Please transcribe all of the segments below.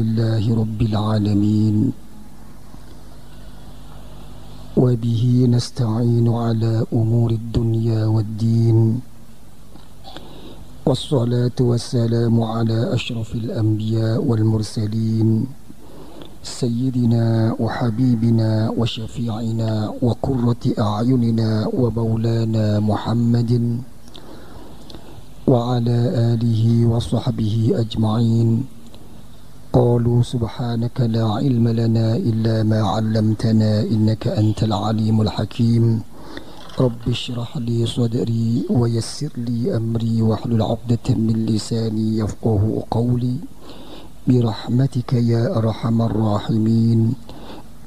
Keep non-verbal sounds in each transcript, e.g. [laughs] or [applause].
لله رب العالمين. وبه نستعين على أمور الدنيا والدين. والصلاة والسلام على أشرف الأنبياء والمرسلين. سيدنا وحبيبنا وشفيعنا وقرة أعيننا ومولانا محمد وعلى آله وصحبه أجمعين. قالوا سبحانك لا علم لنا إلا ما علمتنا إنك أنت العليم الحكيم. رب اشرح لي صدري ويسر لي أمري واحلل عقدة من لساني يفقه قولي. برحمتك يا أرحم الراحمين.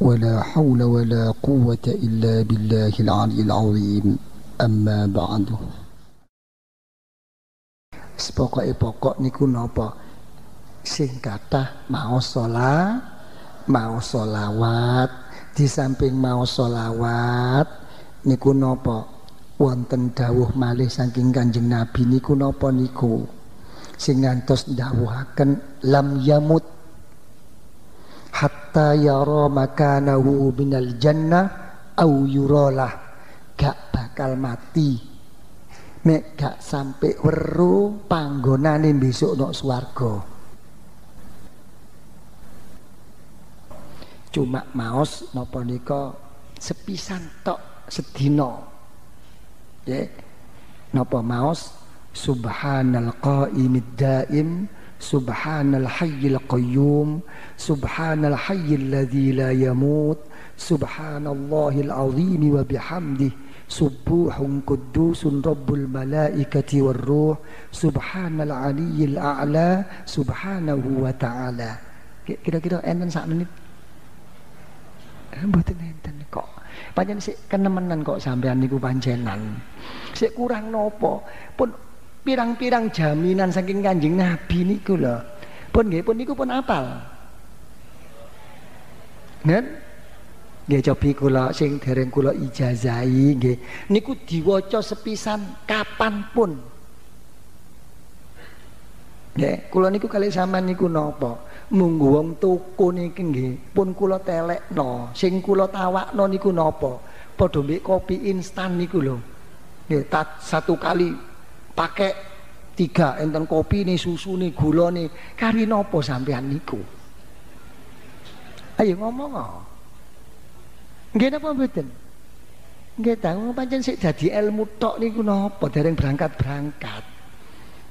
ولا حول ولا قوة إلا بالله العلي العظيم. أما بعد. Pokoknya pokok niku napa? Sing kathah mau sholat mau sholawat. Di samping mau sholawat niku napa wonten dawuh malih saking Kanjeng Nabi niku napa niku? Sing ngantos dawuhaken lam yamut hatta yara makanahu minal jannah au yuralah. Gak bakal mati. Nek gak sampai weru panggonane besok nok swarga cuma maos napa nika sepisan tok sedina. Ya napa maos? Subhanal qaimid daim subhanal hayyil qayyum subhanal hayyil ladzi la yamut subhanallahil azim wa bihamdihi rabbul malaikati war ruh subhanal aliyil a'la subhanahu wa ta'ala. Kira-kira enten sak menit mboten enten kok panjen sik kenemenan kok sampean niku panjenan sik kurang nopo pun pirang-pirang jaminan saking Kanjeng Nabi niku lho pun nggih pun niku pun apal Nen? Nggih cobi kula sing dereng kula ijazahi nggih niku diwaca sepisan kapan pun. Nggih, kula niku kali sampean niku napa? Munggu wong toko niki nggih pun kula telekno, sing kula tawakno niku napa? Padha mbek kopi instan niku lho. Nggih, satu kali pakai tiga enten kopi nih susu nih gula nih kari nopo sampean niku ayo ngomong oh. Nggih napa mboten? Nggih ta, pancen sik dadi ilmu tok niku napa dereng berangkat-berangkat.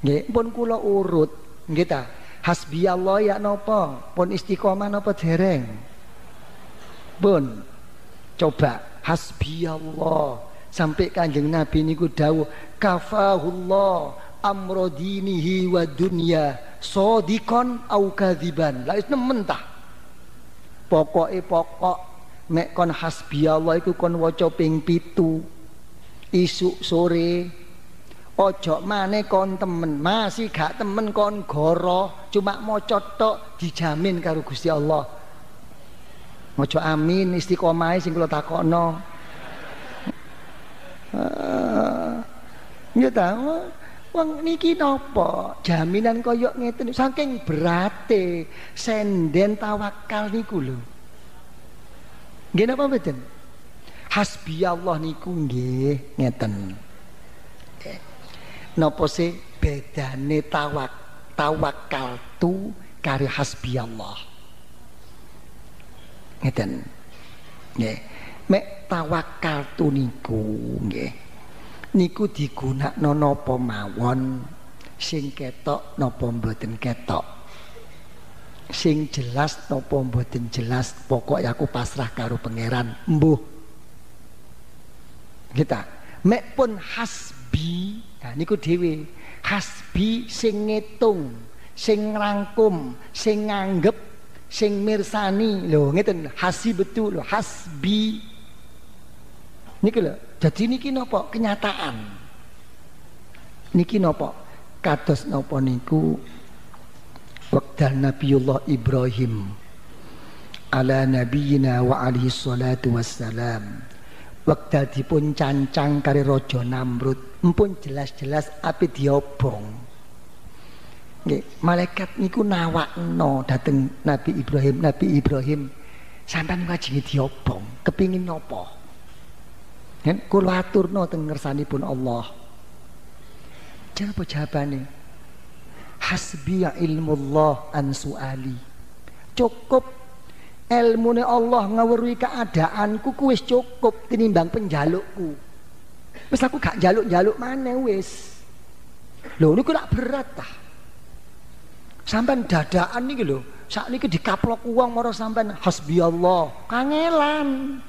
Nggih, pun kula urut. Nggih ta. Hasbiyallah ya napa? Pun istiqomah napa dereng? Pun. Coba hasbiyallah sampai kanjeng Nabi niku dawuh kafahullah amro dinihi wa dunya sodikon au kadziban. Lah ta. Pokoke pokok nek kon hasbiyallah iku kon waca ping pitu isuk sore ojo maneh kon temen masih gak temen kon goro cuma maca tok dijamin karo Gusti Allah maca amin istiqomah sing kula takokno ya ta Wong niki? Jaminan kaya ngeten saking berate senden tawakal niku lho. Nggih napa mboten? Hasbi Allah niku nggih ngeten. Napa sih bedane tawak tawakal tu karo hasbi Allah? Ngeten. Nggih. Mek tawakal tu niku nggih. Niku digunakno napa mawon sing ketok napa mboten ketok sing jelas nopo mboten jelas pokok aku pasrah karo pangeran mbuh kita mek pun hasbi nah niku dhewe. Hasbi sing ngitung sing rangkum sing nganggep sing mirsani. Lho ngeten hasi betul lho hasbi niki lho jadi niki nopo kenyataan. Niki nopo kados nopo niku? Waqtal Nabiullah Ibrahim ala nabiyina wa alihi salatu wassalam. Wekdal dipun cancang kari raja Namrud mpun jelas-jelas api diobong. Nggih malaikat niku nawakno dateng Nabi Ibrahim. Nabi Ibrahim sampean wajine diobong. Kepingin nyopo kan kula aturno teng ngersanipun Allah. Jawab jawabane hasbi ilmullah an suali. Cukup. Ilmune Allah ngawruhi keadaanku ku wis cukup tinimbang penjalukku wis aku gak jaluk-jaluk mana wis lho niku lak berat tah sampean dadaan niki lho sakniki dikaplok uang maro sampean hasbi Allah kangelan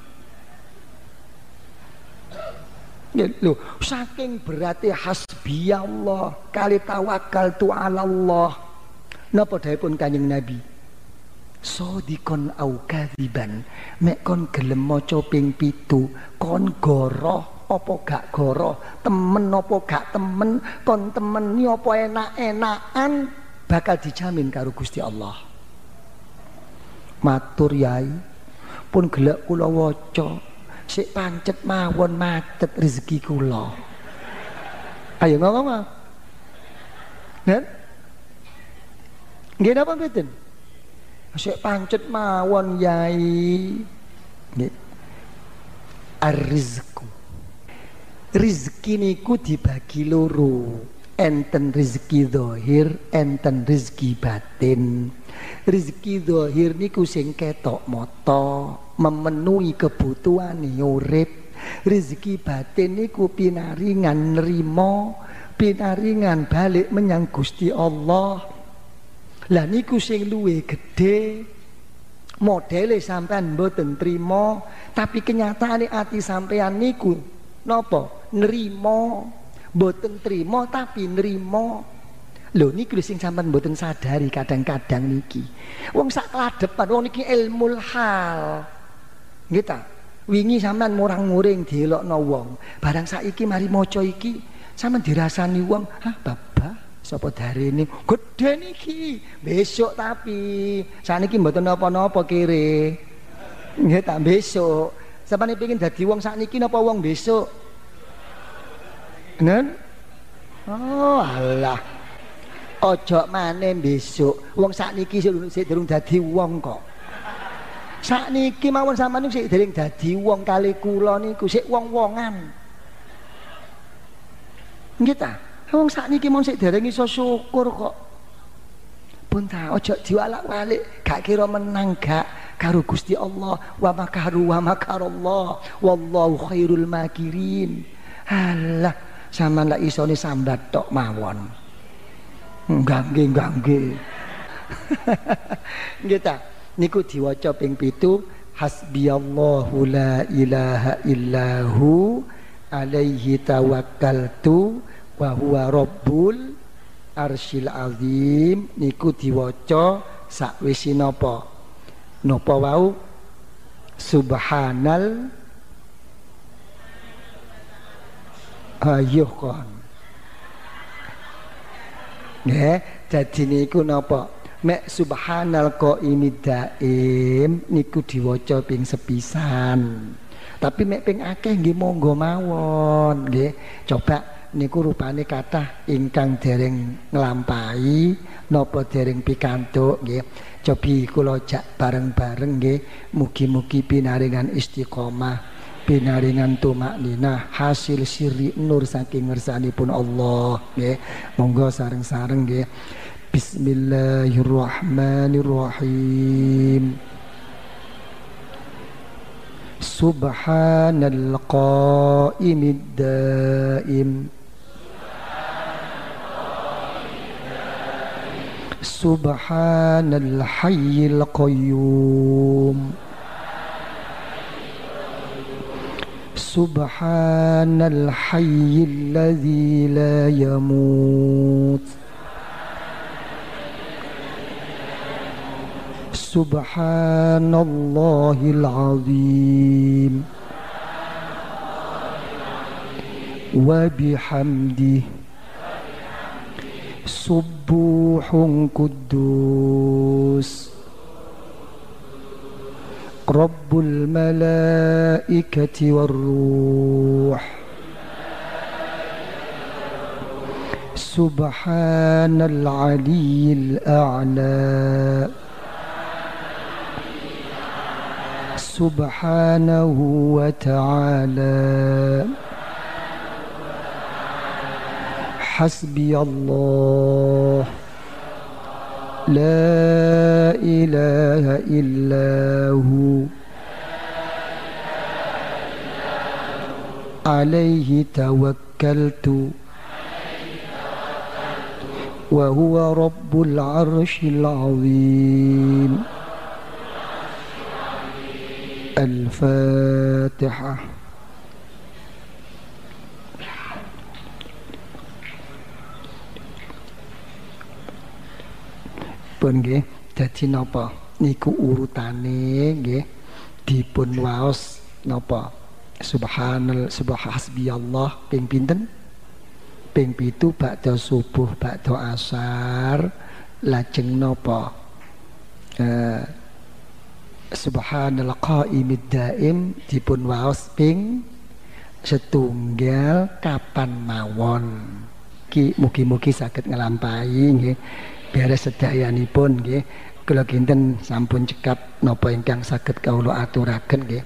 Lho, saking berarti hasbi Allah kali tawakal tu Allah. Napa pun Kanjeng Nabi? Sodikon au kadiban. Mek kon gelem maca ping pitu, kon goroh apa gak goroh, temen apa gak temen, kon temen ni apa enak-enakan bakal dijamin karo Gusti Allah. Matur yai pun gelek kula waca sik pancet mawon macet rezeki kula ayo ngomong ah Nen? Nggih napa mboten? Sik pancet mawon yai. Ar-rizqu. Rizki niku dibagi loro. Enten rizki zahir, enten rizki batin. Rizki zahir niku sing ketok mata, memenuhi kebutuhan urip rezeki batin niku pinaringan nerimo pinaringan balik menyang Gusti Allah lah niku sing luwe gede modele sampean mboten trimo tapi kenyataane ati sampean niku napa nerimo mboten trimo tapi nerimo Lho niki sing sampean mboten sadari kadang-kadang niki. Wong sak kladepan wong niki ilmu hal. Nggih Wingi sampean murang-muring dielokno wong. Barang saiki mari maca iki sampean dirasani wong, "Hah, baba, sapa darene? Gedhe niki. Besok tapi saniki mboten napa-napa kere." Nggih ta besok. Sampeyan pengin dadi wong sakniki napa wong besok? Nen? Oh, alah. Ojo maneh besok. Wong sakniki sik durung dadi wong kok. Sak niki mawon niku sik dereng dadi wong kali kula niku sik wong-wongan. Nggih ta? Wong sak niki mon sik dereng iso syukur kok. Pun ta ojo diwalak-walik gak kira menang gak karo Gusti Allah wa makaru wa makarallah wallahu khairul makirin. Halah sampean lak isone sambat tok mawon. Gangge gangge. [laughs] Nggih ta? niku diwaca ping pitu hasbiyallahu la ilaha illahu alaihi tawakkaltu wa huwa rabbul arsyil azim niku diwaca sakwise napa napa wau subhanal ayuh kon nggih dadi niku napa? Mek subhanal qaimi daim niku diwaca ping sepisan. Tapi mek ping akeh nggih monggo mawon nggih. Coba niku rupane kathah ingkang dereng nglampahi napa dereng pikantuk nggih. Cobi kula jak bareng-bareng nggih. Mugi-mugi pinaringan istiqomah pinaringan tumak nina hasil siri nur saking ngersanipun Allah nggih. Monggo sareng-sareng nggih. Bismillahirrahmanirrahim. Subhanal qaimid daim. Subhanal hayyil qayyum. سبحان الحي الذي لا يموت. سبحان الله العظيم. وبحمده سبوح قدوس. رب الملائكة والروح. سبحان العلي الأعلى. سبحانه وتعالى. حسبي الله. لا إله إلا هو. عليه توكلت. وهو رب العرش العظيم. الفاتحة. Pun nggih. Dadi napa? Niku urutane nggih. Dipun waos napa? Subhanal subhan hasbiyallah. Ping pinten? Ping pitu bakda subuh bakda asar. Lajeng napa? Eh, subhanal qaimid daim. Dipun waos ping setunggal kapan mawon. Ki mugi-mugi saged nglampahi nggih beres sedayanipun nggih. Kula kinten sampun cekap napa ingkang saged kawula aturaken nggih